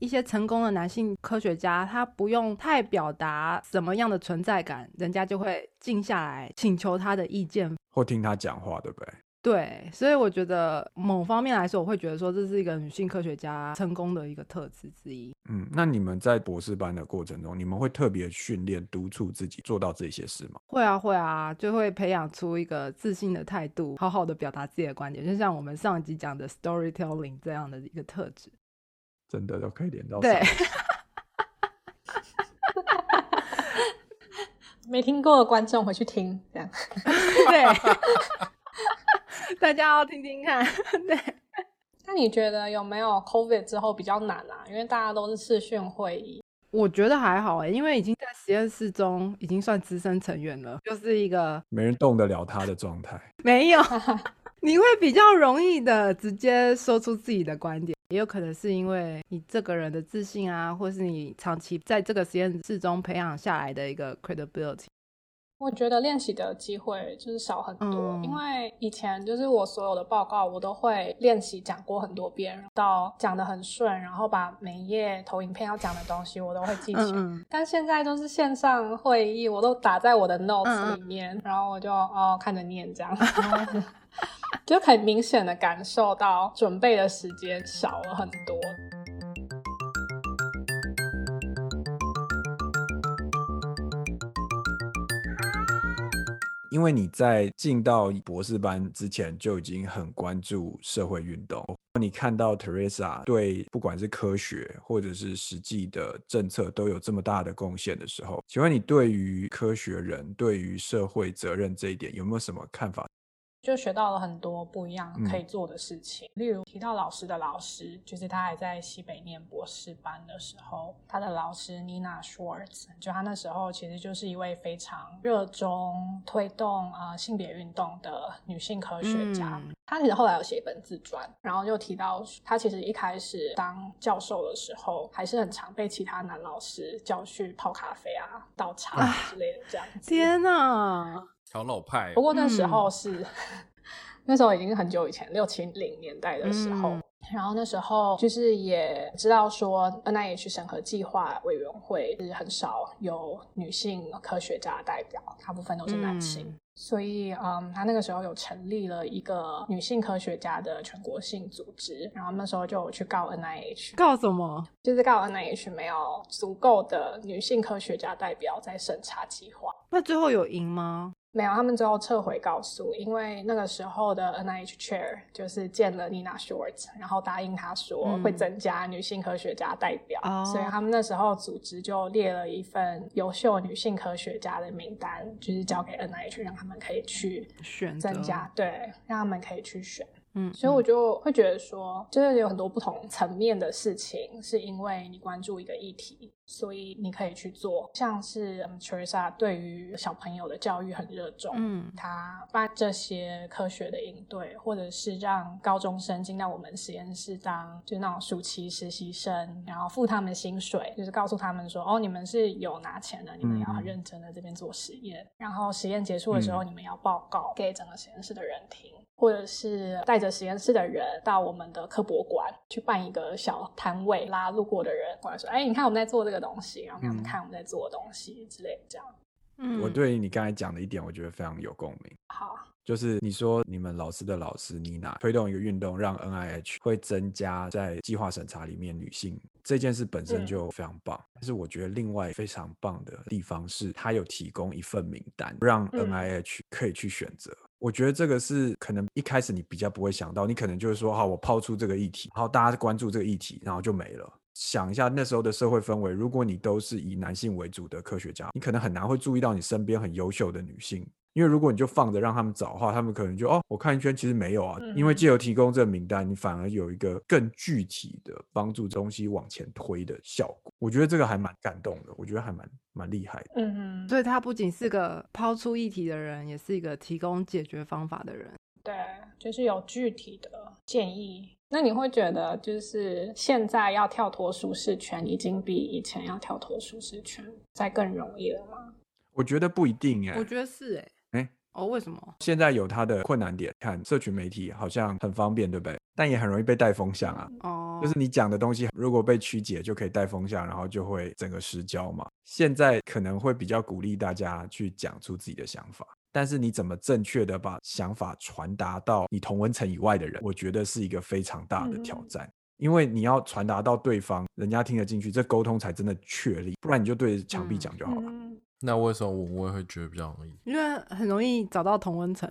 Speaker 3: 一些成功的男性科学家，他不用太表达什么样的存在感，人家就会静下来请求他的意见，
Speaker 2: 或听他讲话，对不对？
Speaker 3: 对，所以我觉得某方面来说，我会觉得说这是一个女性科学家成功的一个特质之一。
Speaker 2: 嗯，那你们在博士班的过程中，你们会特别训练督促自己做到这些事吗？
Speaker 3: 会啊，会啊，就会培养出一个自信的态度，好好的表达自己的观点，就像我们上一集讲的 storytelling 这样的一个特质。
Speaker 2: 真的都可以连到
Speaker 3: 对，
Speaker 1: 没听过的观众回去听，这样
Speaker 3: 对，大家要听听看。对，
Speaker 1: 那你觉得有没有 COVID 之后比较难啊？因为大家都是视讯会议。
Speaker 3: 我觉得还好哎，因为已经在实验室中已经算资深成员了，就是一个
Speaker 2: 没人动得了他的状态。
Speaker 3: 没有，你会比较容易的直接说出自己的观点。也有可能是因为你这个人的自信啊，或是你长期在这个实验室中培养下来的一个 credibility。
Speaker 1: 我觉得练习的机会就是少很多，因为以前就是我所有的报告我都会练习讲过很多遍，到讲的很顺，然后把每一页投影片要讲的东西我都会记起来。但现在都是线上会议，我都打在我的 notes 里面，然后我就哦看着念这样。就很明显的感受到准备的时间少了很多。
Speaker 2: 因为你在进到博士班之前就已经很关注社会运动，你看到 Teresa 对不管是科学或者是实际的政策都有这么大的贡献的时候，请问你对于科学人对于社会责任这一点有没有什么看法？
Speaker 1: 就学到了很多不一样可以做的事情，例如提到老师的老师，就是他还在西北念博士班的时候，他的老师 Nina Schwartz，就他那时候其实就是一位非常热衷推动呃性别运动的女性科学家。他其实后来有写一本自传，然后就提到他其实一开始当教授的时候，还是很常被其他男老师叫去泡咖啡啊、倒茶之类的这样子。
Speaker 3: 天哪！
Speaker 4: 好老派。
Speaker 1: 不过那时候是，那时候已经很久以前，六七零年代的时候。然后那时候就是也知道说，NIH 审核计划委员会是很少有女性科学家代表，大部分都是男性。所以，嗯，他那个时候有成立了一个女性科学家的全国性组织。然后那时候就去告 NIH，
Speaker 3: 告什么？
Speaker 1: 就是告 NIH 没有足够的女性科学家代表在审查计划。
Speaker 3: 那最后有赢吗？
Speaker 1: 没有，他们最后撤回告诉，因为那个时候的 NIH Chair 就是见了 Nina Schwartz，然后答应他说会增加女性科学家代表，所以他们那时候组织就列了一份优秀女性科学家的名单，就是交给 NIH，让他们可以去
Speaker 3: 选
Speaker 1: 增加，对，让他们可以去选。嗯，所以我就会觉得说，就是有很多不同层面的事情，是因为你关注一个议题，所以你可以去做。像是 Teresa 对于小朋友的教育很热衷，嗯，他办这些科学的应对，或者是让高中生进到我们实验室当就那种暑期实习生，然后付他们薪水，就是告诉他们说，哦，你们是有拿钱的，你们要很认真的这边做实验，然后实验结束的时候，你们要报告给整个实验室的人听。或者是带着实验室的人到我们的科博馆去办一个小摊位，拉路过的人过来说：“哎，你看我们在做这个东西，然后给他们看我们在做的东西之类的。”这样，
Speaker 3: 嗯，
Speaker 2: 我对你刚才讲的一点，我觉得非常有共鸣。
Speaker 1: 好，
Speaker 2: 就是你说你们老师的老师妮娜推动一个运动，让 NIH 会增加在计划审查里面女性这件事本身
Speaker 1: 嗯
Speaker 2: 就非常棒。但是我觉得另外非常棒的地方是，它有提供一份名单，让
Speaker 1: 嗯
Speaker 2: NIH 可以去选择。我觉得这个是可能一开始你比较不会想到，你可能就是说，好，我抛出这个议题，然后大家关注这个议题，然后就没了。想一下那时候的社会氛围，如果你都是以男性为主的科学家，你可能很难会注意到你身边很优秀的女性，因为如果你就放着让他们找的话，他们可能就哦，我看一圈其实没有啊。因为
Speaker 1: 嗯
Speaker 2: 借由提供这个名单，你反而有一个更具体的帮助东西往前推的效果。我觉得这个还蛮感动的，我觉得还蛮蛮厉害的。
Speaker 1: 嗯嗯，
Speaker 3: 所以他不仅是个抛出议题的人，也是一个提供解决方法的人。
Speaker 1: 对，就是有具体的建议。那你会觉得，就是现在要跳脱舒适圈，已经比以前要跳脱舒适圈再更容易了吗？
Speaker 2: 我觉得不一定哎、
Speaker 3: 我觉得是哎、
Speaker 2: 哎
Speaker 3: 哦，为什么？
Speaker 2: 现在有它的困难点，看社群媒体好像很方便，对不对？但也很容易被带风向啊。
Speaker 3: 哦，
Speaker 2: 就是你讲的东西，如果被曲解，就可以带风向，然后就会整个失焦嘛。现在可能会比较鼓励大家去讲出自己的想法，但是你怎么正确的把想法传达到你同温层以外的人，我觉得是一个非常大的挑
Speaker 1: 嗯
Speaker 2: 战。因为你要传达到对方，人家听得进去，这沟通才真的确立，不然你就对着墙壁
Speaker 3: 嗯
Speaker 2: 讲就好了。
Speaker 1: 嗯，
Speaker 4: 那为什么我我也会觉得比较容易？
Speaker 3: 因为很容易找到同温层。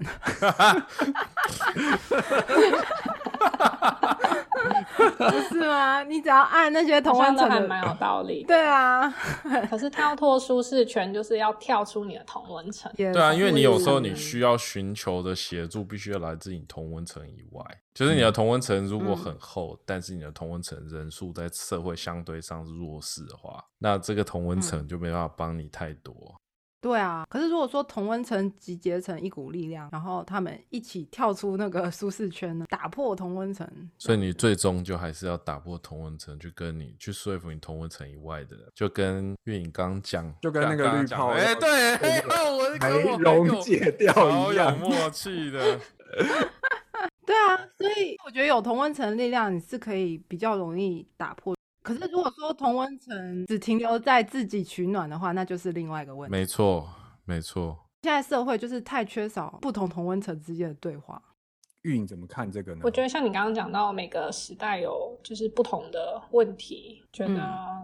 Speaker 3: 不是吗？你只要按那些同温层，
Speaker 1: 都还蛮有道理的。
Speaker 3: 对啊，
Speaker 1: 可是跳脱舒适圈，就是要跳出你的同温层。
Speaker 3: 也
Speaker 4: 对啊，因为你有时候你需要寻求的协助，必须要来自你同温层以外。就是你的同温层如果很厚，但是你的同温层人数在社会相对上是弱势的话，那这个同温层就没办法帮你太多。
Speaker 3: 对啊，可是如果说同温层集结成一股力量，然后他们一起跳出那个 舒适圈呢，打破同温层，
Speaker 4: 所以你最终就还是要打破同温层，去跟你去说服你同温层以外的人，就跟月影刚讲，
Speaker 2: 就跟那个绿泡
Speaker 4: 哎，对，我 跟
Speaker 2: 没
Speaker 4: 我
Speaker 2: 溶解掉一样。
Speaker 4: 默契的。
Speaker 3: 对啊，所以我觉得有同温层力量，你是可以比较容易打破。可是如果说同温层只停留在自己取暖的话，那就是另外一个问题。
Speaker 4: 没错，没错。
Speaker 3: 现在社会就是太缺少不同同温层之间的对话。
Speaker 2: 玉影怎么看这个呢？
Speaker 1: 我觉得像你刚刚讲到，每个时代有就是不同的问题，觉得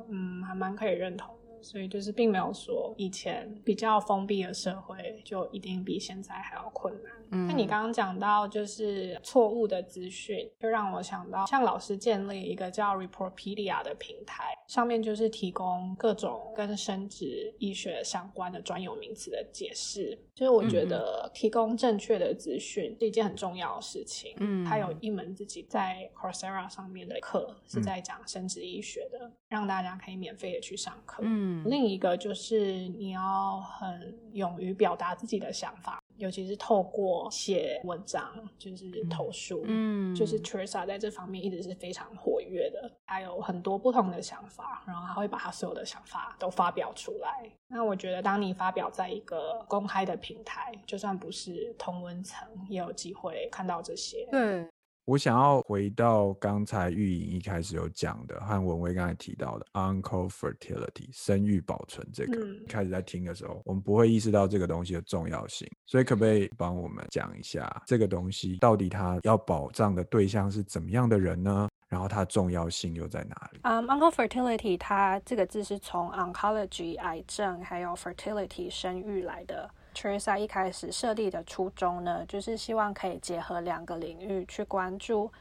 Speaker 1: 嗯还蛮可以认同的。所以就是并没有说以前比较封闭的社会就一定比现在还要困难。
Speaker 3: 嗯
Speaker 1: 那你刚刚讲到就是错误的资讯，就让我想到，像老师建立一个叫 Reportpedia 的平台，上面就是提供各种跟生殖医学相关的专有名词的解释。就是我觉得提供正确的资讯是一件很重要的事情。
Speaker 3: 嗯
Speaker 1: 他有一门自己在 Coursera 上面的课是在讲生殖医学的，让大家可以免费的去上课。
Speaker 3: 嗯
Speaker 1: 另一个就是你要很勇于表达自己的想法，尤其是透过写文章，就是投书。
Speaker 3: 嗯，
Speaker 1: 就是 Teresa 在这方面一直是非常活跃的，他有很多不同的想法，然后他会把他所有的想法都发表出来。那我觉得，当你发表在一个公开的平台，就算不是同文层，也有机会看到这些。
Speaker 3: 对，
Speaker 2: 我想要回到刚才玉莹一开始有讲的，和文威刚才提到的 uncle fertility 生育保存这个，
Speaker 1: 嗯
Speaker 2: 开始在听的时候，我们不会意识到这个东西的重要性，所以可不可以帮我们讲一下这个东西到底它要保障的对象是怎么样的人呢？然后它重要性又在哪里？
Speaker 1: 嗯、u n c l e fertility 它这个字是从 oncology 癌症还有 fertility 生育来的。Teresa 一开始设立的初衷呢，就是希望可以结合两个领域去关注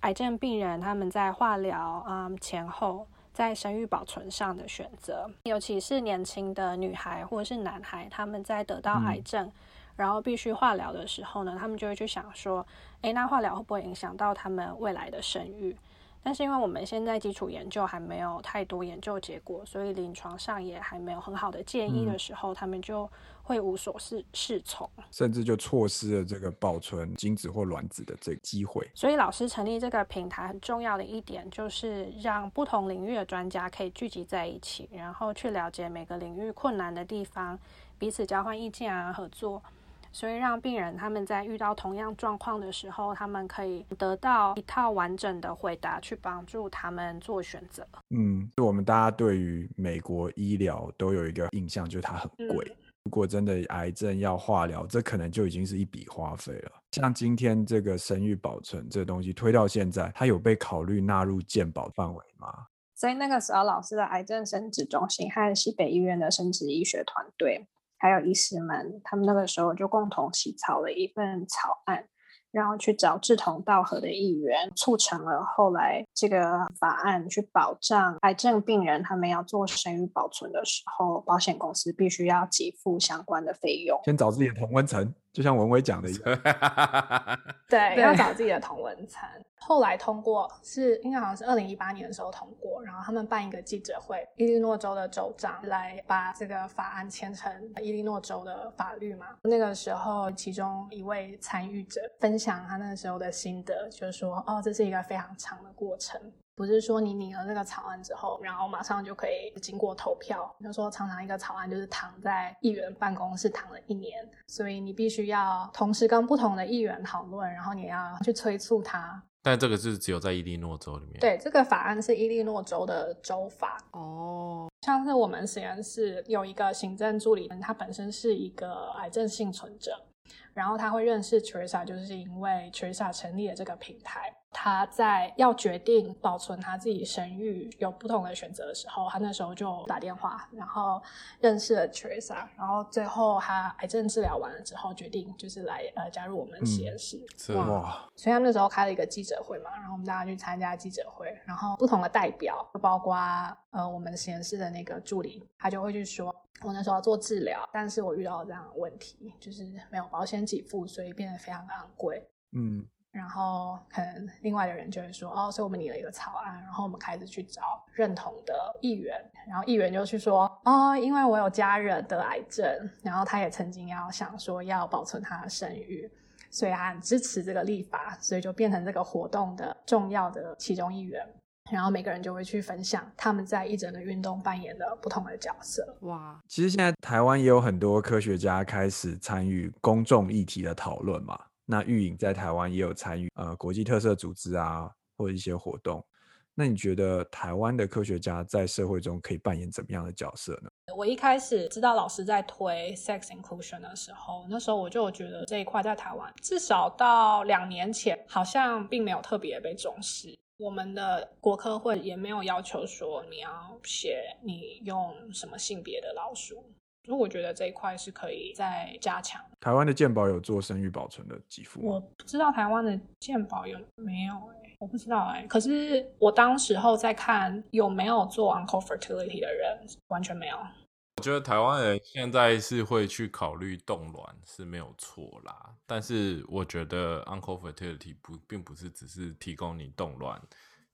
Speaker 1: 癌症病人他们在化疗嗯前后在生育保存上的选择，尤其是年轻的女孩或者是男孩，他们在得到癌症。然后必须化疗的时候呢，他们就会去想说，诶，那化疗会不会影响到他们未来的生育？但是因为我们现在基础研究还没有太多研究结果，所以临床上也还没有很好的建议的时候，他们就会无所适适从。
Speaker 2: 甚至就错失了这个保存精子或卵子的这个机会。
Speaker 1: 所以老师成立这个平台很重要的一点，就是让不同领域的专家可以聚集在一起，然后去了解每个领域困难的地方，彼此交换意见啊，合作。所以让病人他们在遇到同样状况的时候，他们可以得到一套完整的回答，去帮助他们做选择。
Speaker 2: 嗯，我们大家对于美国医疗都有一个印象，就是它很贵。如果真的癌症要化疗，这可能就已经是一笔花费了。像今天这个生育保存这东西推到现在，它有被考虑纳入健保范围吗？
Speaker 1: 所以那个时候，老师的癌症生殖中心和西北医院的生殖医学团队，还有医师们，他们那个时候就共同起草了一份草案。然后去找志同道合的议员，促成了后来这个法案，去保障癌症病人他们要做生育保存的时候，保险公司必须要给付相关的费用。
Speaker 2: 先找自己的同温层。就像文威讲的一样，
Speaker 1: 对，要找自己的同文层。后来通过是应该好像是二零一八年的时候通过，然后他们办一个记者会，伊利诺州的州长来把这个法案签成伊利诺州的法律嘛。那个时候，其中一位参与者分享他那个时候的心得，就是说，哦，这是一个非常长的过程。不是说你拟了那个草案之后，然后马上就可以经过投票。就说常常一个草案就是躺在议员办公室躺了一年，所以你必须要同时跟不同的议员讨论，然后你要去催促他。
Speaker 4: 但这个是只有在伊利诺州里面。
Speaker 1: 对，这个法案是伊利诺州的州法。
Speaker 3: 哦，
Speaker 1: 像是我们实验室有一个行政助理，他本身是一个癌症幸存者。然后他会认识 Teresa，就是因为 Teresa 成立了这个平台。他在要决定保存他自己生育有不同的选择的时候，他那时候就打电话，然后认识了 Teresa。然后最后他癌症治疗完了之后，决定就是来呃加入我们实验室。
Speaker 2: 哇！
Speaker 1: 所以他那时候开了一个记者会嘛，然后我们大家去参加记者会，然后不同的代表，就包括呃我们实验室的那个助理，他就会去说。我那时候要做治疗，但是我遇到这样的问题，就是没有保险给付，所以变得非常昂贵。
Speaker 2: 嗯，
Speaker 1: 然后可能另外的人就会说，哦，所以我们拟了一个草案，然后我们开始去找认同的议员，然后议员就去说，哦，因为我有家人得癌症，然后他也曾经要想说要保存他的生育，所以他很支持这个立法，所以就变成这个活动的重要的其中一员。然后每个人就会去分享他们在一整个运动扮演的不同的角色。
Speaker 3: 哇，
Speaker 2: 其实现在台湾也有很多科学家开始参与公众议题的讨论嘛。那玉影在台湾也有参与呃国际特色组织啊，或者一些活动。那你觉得台湾的科学家在社会中可以扮演怎么样的角色呢？
Speaker 1: 我一开始知道老师在推 sex inclusion 的时候，那时候我就觉得这一块在台湾至少到两年前好像并没有特别被重视。我们的国科会也没有要求说你要写你用什么性别的老鼠，所以我觉得这一块是可以再加强。
Speaker 2: 台湾的健保有做生育保存的给付
Speaker 1: 我不知道台湾的健保有没有哎，我不知道哎。可是我当时候在看有没有做 uncle fertility 的人，完全没有。
Speaker 4: 我觉得台湾人现在是会去考虑冻卵是没有错啦，但是我觉得 Uncle Fertility 不并不是只是提供你冻卵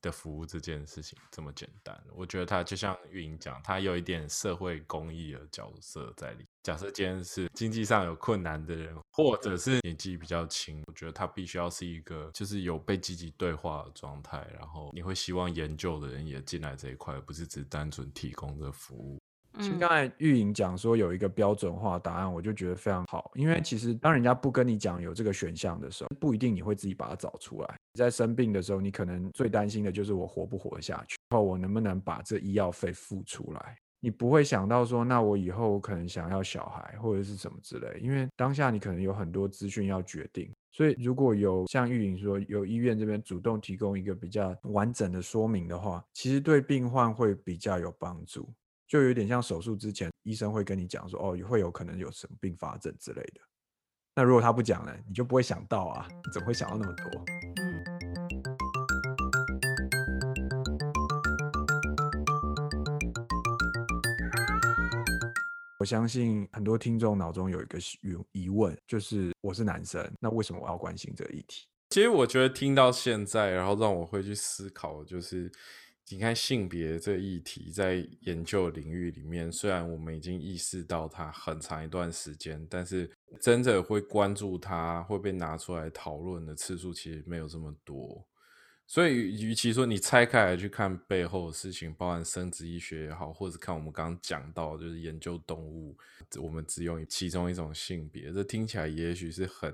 Speaker 4: 的服务这件事情这么简单。我觉得它就像运营讲，它有一点社会公益的角色在里。假设今天是经济上有困难的人，或者是年纪比较轻，我觉得他必须要是一个就是有被积极对话的状态，然后你会希望研究的人也进来这一块，不是只单纯提供这服务。
Speaker 2: 其实刚才玉莹讲说有一个标准化答案，我就觉得非常好。因为其实当人家不跟你讲有这个选项的时候，不一定你会自己把它找出来。在生病的时候，你可能最担心的就是我活不活下去，然后我能不能把这医药费付出来。你不会想到说，那我以后我可能想要小孩或者是什么之类。因为当下你可能有很多资讯要决定，所以如果有像玉莹说，有医院这边主动提供一个比较完整的说明的话，其实对病患会比较有帮助。就有点像手术之前，医生会跟你讲说，哦，会有可能有什么并发症之类的。那如果他不讲呢，你就不会想到啊，你怎么会想到那么多？我相信很多听众脑中有一个疑疑问，就是我是男生，那为什么我要关心这个议题？
Speaker 4: 其实我觉得听到现在，然后让我会去思考，就是。你看性别这议题在研究领域里面，虽然我们已经意识到它很长一段时间，但是真的会关注它会被拿出来讨论的次数其实没有这么多。所以，与其说你拆开来去看背后的事情，包含生殖医学也好，或者看我们刚刚讲到就是研究动物，我们只用其中一种性别，这听起来也许是很。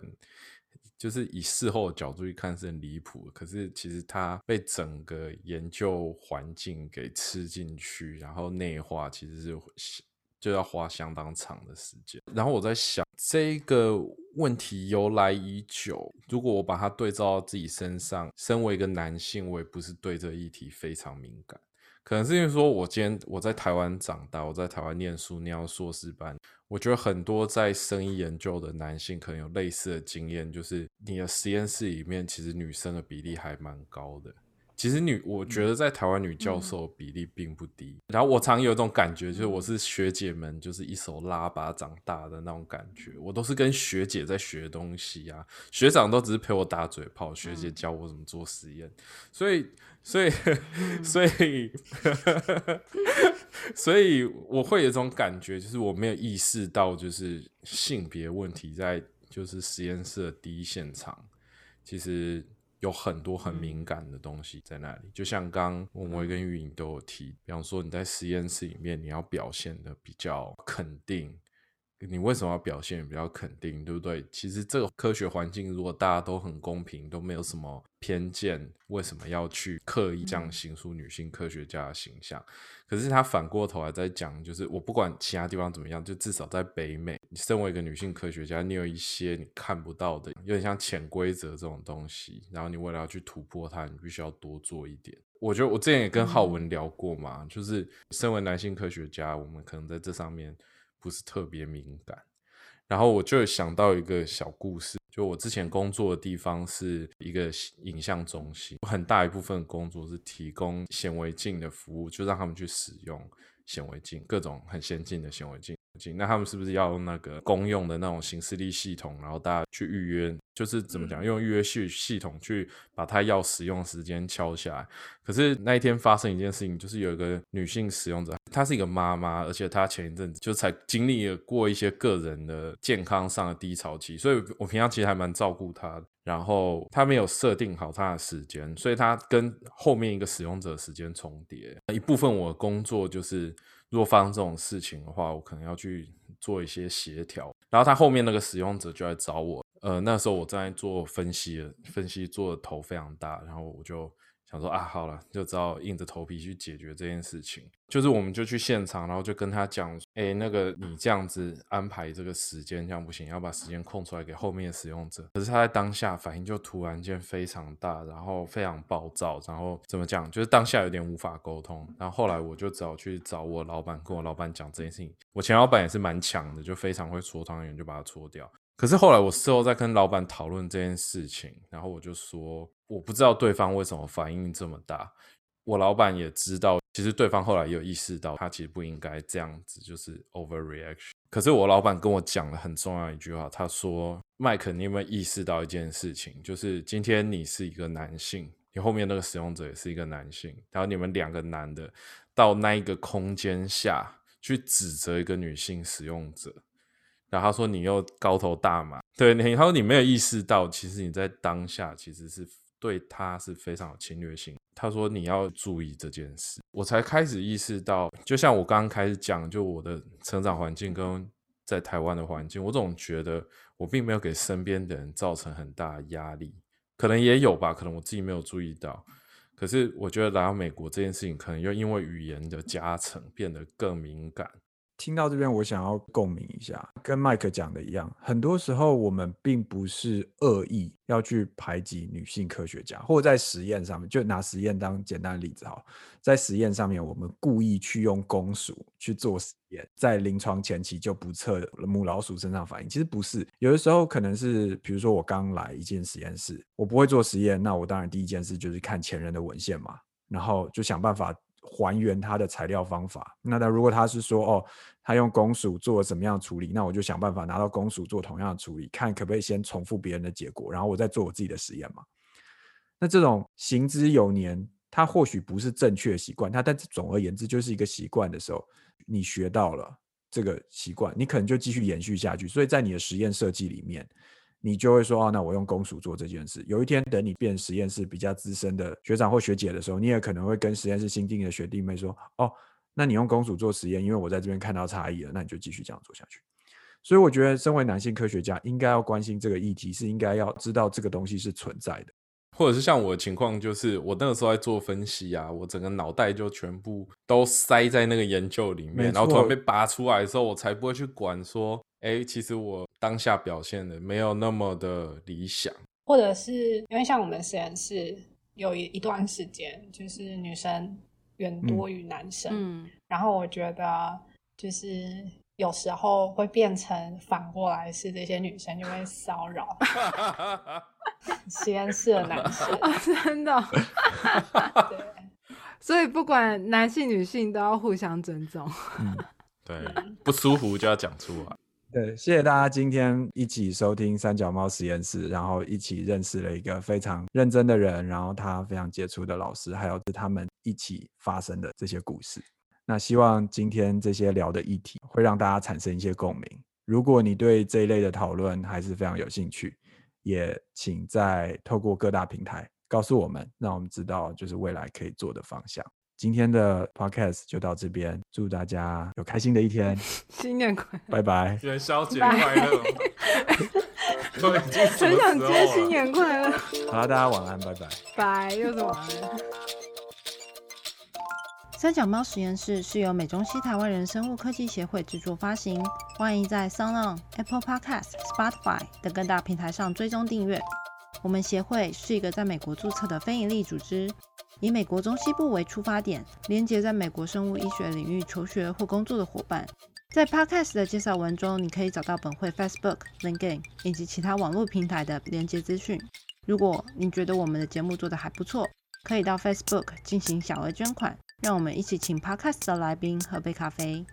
Speaker 4: 就是以事后角度去看是很离谱，可是其实它被整个研究环境给吃进去，然后内化，其实是就要花相当长的时间。然后我在想，这个问题由来已久，如果我把它对照到自己身上，身为一个男性，我也不是对这议题非常敏感。可能是因为说，我今天我在台湾长大，我在台湾念书，念硕士班，我觉得很多在生意研究的男性可能有类似的经验，就是你的实验室里面其实女生的比例还蛮高的。其实女，我觉得在台湾女教授比例并不低。然后我常有一种感觉，就是我是学姐们就是一手拉拔长大的那种感觉。我都是跟学姐在学东西啊，学长都只是陪我打嘴炮，学姐教我怎么做实验。所以，所以，所以，所以我会有一种感觉，就是我没有意识到，就是性别问题在就是实验室的第一现场，其实。有很多很敏感的东西在那里，就像刚文威跟玉莹都有提，比方说你在实验室里面，你要表现的比较肯定。你为什么要表现比较肯定，对不对？其实这个科学环境，如果大家都很公平，都没有什么偏见，为什么要去刻意这样形塑女性科学家的形象？可是他反过头来在讲，就是我不管其他地方怎么样，就至少在北美，你身为一个女性科学家，你有一些你看不到的，有点像潜规则这种东西，然后你为了要去突破它，你必须要多做一点。我觉得我之前也跟浩文聊过嘛，就是身为男性科学家，我们可能在这上面。不是特别敏感，然后我就想到一个小故事，就我之前工作的地方是一个影像中心，很大一部分工作是提供显微镜的服务，就让他们去使用显微镜，各种很先进的显微镜。那他们是不是要用那个公用的那种行事历系统，然后大家去预约？就是怎么讲，用预约系系统去把他要使用时间敲下来。可是那一天发生一件事情，就是有一个女性使用者，她是一个妈妈，而且她前一阵子就才经历了过一些个人的健康上的低潮期，所以我平常其实还蛮照顾她。然后她没有设定好她的时间，所以她跟后面一个使用者时间重叠。一部分我的工作就是，如果发生这种事情的话，我可能要去做一些协调。然后他后面那个使用者就来找我。呃，那时候我在做分析，分析做的头非常大，然后我就想说啊，好了，就只好硬着头皮去解决这件事情。就是我们就去现场，然后就跟他讲，哎，那个你这样子安排这个时间这样不行，要把时间空出来给后面的使用者。可是他在当下反应就突然间非常大，然后非常暴躁，然后怎么讲，就是当下有点无法沟通。然后后来我就只好去找我老板，跟我老板讲这件事情。我前老板也是蛮强的，就非常会搓汤圆，就把它搓掉。可是后来我事后在跟老板讨论这件事情，然后我就说我不知道对方为什么反应这么大。我老板也知道，其实对方后来也有意识到，他其实不应该这样子，就是 overreaction。可是我老板跟我讲了很重要一句话，他说：“麦克，你有没有意识到一件事情？就是今天你是一个男性，你后面那个使用者也是一个男性，然后你们两个男的到那一个空间下去指责一个女性使用者。”然后他说：“你又高头大马，对你，他说你没有意识到，其实你在当下其实是对他是非常有侵略性。他说你要注意这件事，我才开始意识到，就像我刚刚开始讲，就我的成长环境跟在台湾的环境，我总觉得我并没有给身边的人造成很大的压力，可能也有吧，可能我自己没有注意到。可是我觉得来到美国这件事情，可能又因为语言的加成变得更敏感。”
Speaker 2: 听到这边，我想要共鸣一下，跟麦克讲的一样，很多时候我们并不是恶意要去排挤女性科学家，或者在实验上面，就拿实验当简单的例子哈，在实验上面，我们故意去用公鼠去做实验，在临床前期就不测母老鼠身上反应，其实不是，有的时候可能是，比如说我刚来一间实验室，我不会做实验，那我当然第一件事就是看前人的文献嘛，然后就想办法。还原它的材料方法。那他如果他是说哦，他用公鼠做怎么样处理，那我就想办法拿到公鼠做同样的处理，看可不可以先重复别人的结果，然后我再做我自己的实验嘛。那这种行之有年，它或许不是正确习惯，它但是总而言之就是一个习惯的时候，你学到了这个习惯，你可能就继续延续下去。所以在你的实验设计里面。你就会说哦，那我用公鼠做这件事。有一天，等你变实验室比较资深的学长或学姐的时候，你也可能会跟实验室新进的学弟妹说：“哦，那你用公鼠做实验，因为我在这边看到差异了，那你就继续这样做下去。”所以，我觉得身为男性科学家，应该要关心这个议题，是应该要知道这个东西是存在的。
Speaker 4: 或者是像我的情况，就是我那个时候在做分析啊，我整个脑袋就全部都塞在那个研究里面，然后突然被拔出来的时候，我才不会去管说，哎，其实我当下表现的没有那么的理想。
Speaker 1: 或者是因为像我们实验室有一一段时间，就是女生远多于男生，
Speaker 3: 嗯，
Speaker 1: 然后我觉得就是有时候会变成反过来是这些女生就会骚扰 实验室的男生，
Speaker 3: 哦，真的哦、
Speaker 1: 对。
Speaker 3: 所以不管男性女性都要互相尊重。
Speaker 4: 对，不舒服就要讲出来。
Speaker 2: 对，谢谢大家今天一起收听三脚猫实验室，然后一起认识了一个非常认真的人，然后他非常杰出的老师，还有是他们一起发生的这些故事。那希望今天这些聊的议题会让大家产生一些共鸣。如果你对这一类的讨论还是非常有兴趣，也请在透过各大平台告诉我们，让我们知道就是未来可以做的方向。今天的 podcast 就到这边，祝大家有开心的一天
Speaker 3: 新年快乐！
Speaker 2: 拜拜。
Speaker 4: 元宵节快乐！
Speaker 3: 很想接？新年快乐，
Speaker 2: 好了，大家晚安，拜拜。
Speaker 3: 拜，又是晚安。三脚猫实验室是由美中西台湾人生物科技协会制作发行，欢迎在 SoundOn、Apple Podcast、Spotify 等各大平台上追踪订阅。我们协会是一个在美国注册的非营利组织，以美国中西部为出发点，连接在美国生物医学领域求学或工作的伙伴。在 Podcast 的介绍文中，你可以找到本会 Facebook、LinkedIn 以及其他网络平台的连接资讯。如果你觉得我们的节目做得还不错，可以到 Facebook 进行小额捐款，让我们一起请 Podcast 的来宾喝杯咖啡。